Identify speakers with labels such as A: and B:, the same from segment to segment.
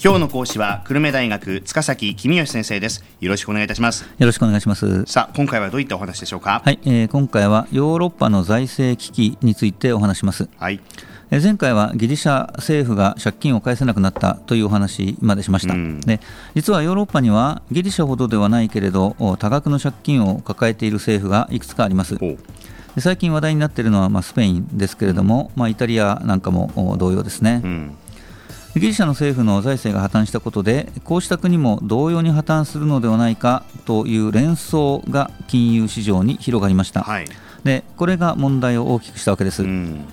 A: 今日の講師は久留米大学塚崎公義先生です。よろしくお願いいたします。
B: よろしくお願いします。
A: さあ今回はどういったお話でしょうか？
B: はい、えー、今回はヨーロッパの財政危機についてお話します。
A: はい。
B: 前回はギリシャ政府が借金を返せなくなったというお話までしました、うん、で実はヨーロッパにはギリシャほどではないけれど多額の借金を抱えている政府がいくつかあります。最近話題になっているのはまあスペインですけれども、まあ、イタリアなんかも同様ですね、うんギリシャの政府の財政が破綻したことでこうした国も同様に破綻するのではないかという連想が金融市場に広がりました、はい、でこれが問題を大きくしたわけです、うん。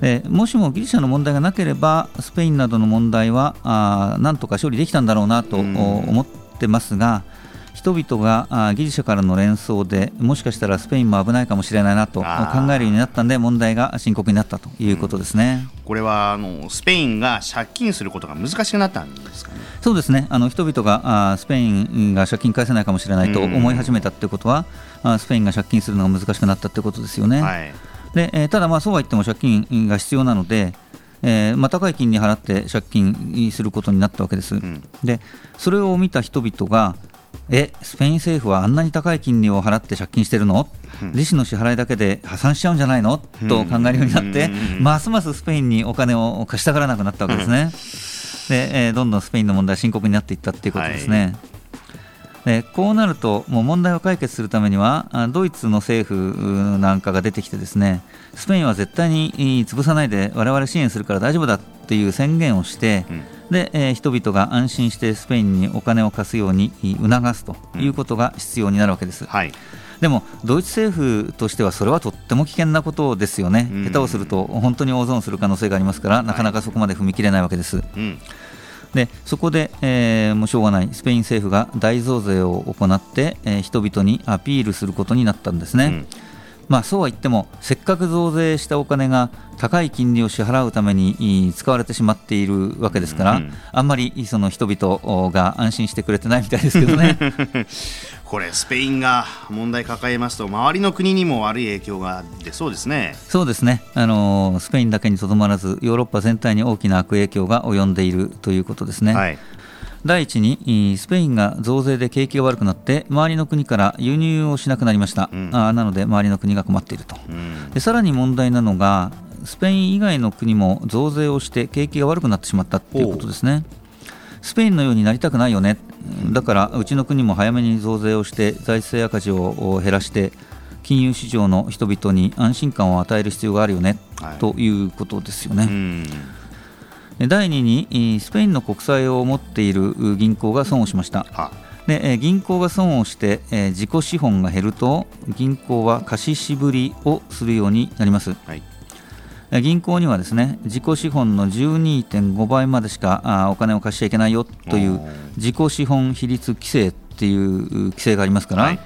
B: でもしもギリシャの問題がなければスペインなどの問題はあなんとか処理できたんだろうなと思ってますが、人々がギリシャからの連想でもしかしたらスペインも危ないかもしれないなと考えるようになったんで問題が深刻になったということですね、
A: うん、これはあのスペインが借金することが難しくなったんですかね？
B: そうですね。あの人々があスペインが借金返せないかもしれないと思い始めたということは、うん、スペインが借金するのが難しくなったということですよね。はい。でえー、ただ、まあ、そうは言っても借金が必要なので、えーまあ、高い金利払って借金することになったわけです。うん、でそれを見た人々がえスペイン政府はあんなに高い金利を払って借金してるの、うん、利子の支払いだけで破産しちゃうんじゃないの、うん、と考えるようになって、ますますスペインにお金を貸したがらなくなったわけですね。でえー、どんどんスペインの問題は深刻になっていったということですね。はい。でこうなると、もう問題を解決するためには、ドイツの政府なんかが出てきて、ですねスペインは絶対に潰さないで、我々支援するから大丈夫だっていう宣言をして、うん、でえー、人々が安心してスペインにお金を貸すように促すということが必要になるわけです。うんはい。でもドイツ政府としてはそれはとっても危険なことですよね、下手をすると本当に大損する可能性がありますから、なかなかそこまで踏み切れないわけです。うん。でそこで、えー、もうしょうがない。スペイン政府が大増税を行って、えー、人々にアピールすることになったんですね。うんまあ、そうは言っても、せっかく増税したお金が高い金利を支払うために使われてしまっているわけですから、うん、あんまりその人々が安心してくれてないみたいですけどね。
A: これ、スペインが問題抱えますと、周りの国にも悪い影響が出そうですね
B: そうですね、あのスペインだけにとどまらず、ヨーロッパ全体に大きな悪影響が及んでいるということですね。はい第一にスペインが増税で景気が悪くなって周りの国から輸入をしなくなりました、うん、あなので周りの国が困っていると、うん、でさらに問題なのがスペイン以外の国も増税をして景気が悪くなってしまったということですね。スペインのようになりたくないよね、だからうちの国も早めに増税をして財政赤字を減らして金融市場の人々に安心感を与える必要があるよね、はい、ということですよね。第2にスペインの国債を持っている銀行が損をしました。で銀行が損をして自己資本が減ると銀行は貸し渋りをするようになります、はい、銀行にはですね自己資本の12.5倍までしかお金を貸しちゃいけないよという自己資本比率規制っていう規制がありますから、はい、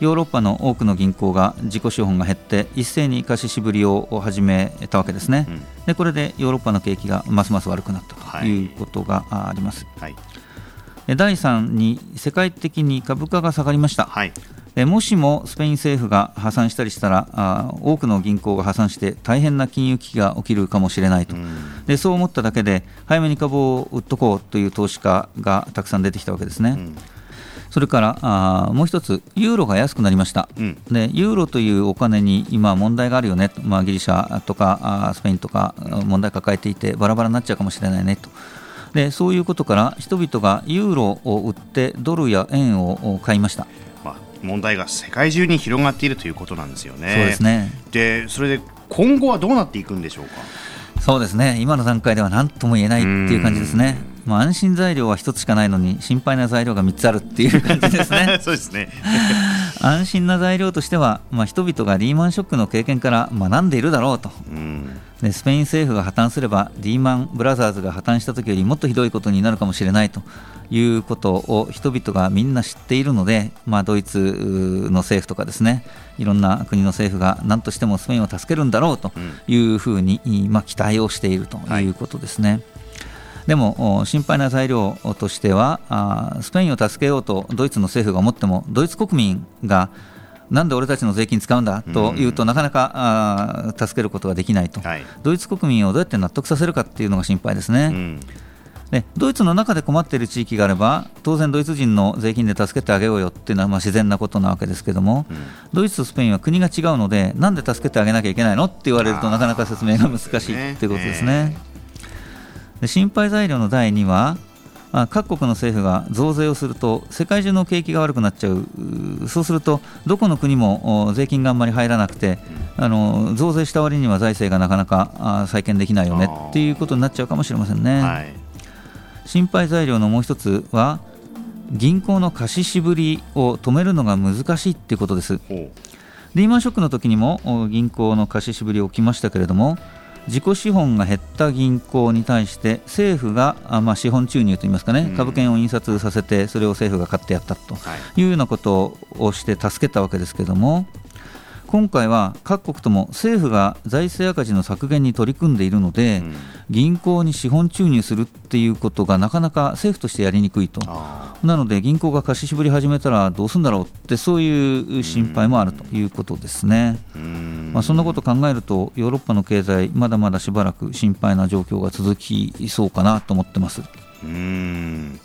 B: ヨーロッパの多くの銀行が自己資本が減って一斉に貸し渋りを始めたわけですね、うん、でこれでヨーロッパの景気がますます悪くなったとい。うことがあります、はい、第3に世界的に株価が下がりました、はい、もしもスペイン政府が破産したりしたらあ多くの銀行が破産して大変な金融危機が起きるかもしれないと、うん、でそう思っただけで早めに株を売っとこうという投資家がたくさん出てきたわけですね。うんそれからあもう一つ、ユーロが安くなりました、うん、でユーロというお金に今、問題があるよね、まあ、ギリシャとかあスペインとか問題抱えていて、バラバラになっちゃうかもしれないねと。でそういうことから人々がユーロを売ってドルや円を買いました。
A: まあ、問題が世界中に広がっているということなんですよね。
B: そうですね
A: でそれで今後はどうなっていくんでしょうか？
B: そうですね今の段階では何とも言えないっていう感じですね。まあ、安心材料は1つしかないのに心配な材料が3つあるっていう感じですね。
A: そうですね
B: 安心な材料としては、まあ、人々がリーマンショックの経験から学んでいるだろうと、うん、でスペイン政府が破綻すればリーマンブラザーズが破綻した時よりもっとひどいことになるかもしれないということを人々がみんな知っているので、まあ、ドイツの政府とかですねいろんな国の政府が何としてもスペインを助けるんだろうというふうに、まあ、期待をしているということですね。はいでも心配な材料としてはスペインを助けようとドイツの政府が思ってもドイツ国民がなんで俺たちの税金使うんだというと、なかなか助けることができないと、はい、ドイツ国民をどうやって納得させるかっていうのが心配ですね。でドイツの中で困っている地域があれば当然ドイツ人の税金で助けてあげようよっていうのはまあ自然なことなわけですけども、うん、ドイツとスペインは国が違うのでなんで助けてあげなきゃいけないのって言われるとなかなか説明が難しいっていうことですね。で心配材料の第2は各国の政府が増税をすると世界中の景気が悪くなっちゃう。そうするとどこの国も税金があんまり入らなくてあの増税した割には財政がなかなか再建できないよねっていうことになっちゃうかもしれませんね。はい。心配材料のもう一つは銀行の貸し渋りを止めるのが難しいっていうことです。リーマンショックの時にも銀行の貸し渋り起きましたけれども自己資本が減った銀行に対して政府が、まあ、資本注入といいますかね、株券を印刷させてそれを政府が買ってやったとい。うようなことをして助けたわけですけれども、今回は各国とも政府が財政赤字の削減に取り組んでいるので、うん、銀行に資本注入するっていうことがなかなか政府としてやりにくいと、なので銀行が貸し絞り始めたらどうするんだろうって、そういう心配もあるということですね。まあ、そんなことを考えると、ヨーロッパの経済、まだまだしばらく心配な状況が続きそうかなと思ってます。
A: うん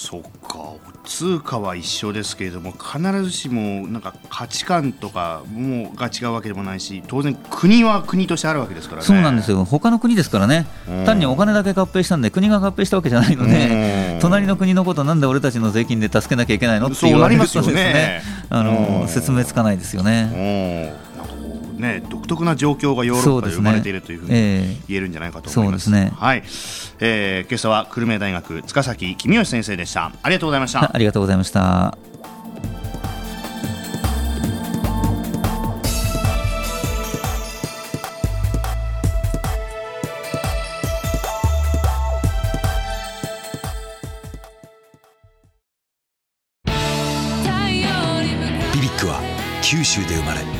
A: そっか。通貨は一緒ですけれども必ずしもなんか価値観とかもが違うわけでもないし当然国は国としてあるわけですからね。
B: そうなんですよ。他の国ですからね。単にお金だけ合併したんで国が合併したわけじゃないので隣の国のことなんで俺たちの税金で助けなきゃいけないのって言われるとですね。あの説明つかないですよね。
A: ね、独特な状況がヨーロッパで生まれているというふうに言えるんじゃないかと思います。すね、はい、えー、今朝は久留米大学塚崎公義先生でした。ありがとうございました。
B: ありがとうございました。
C: ビビックは九州で生まれ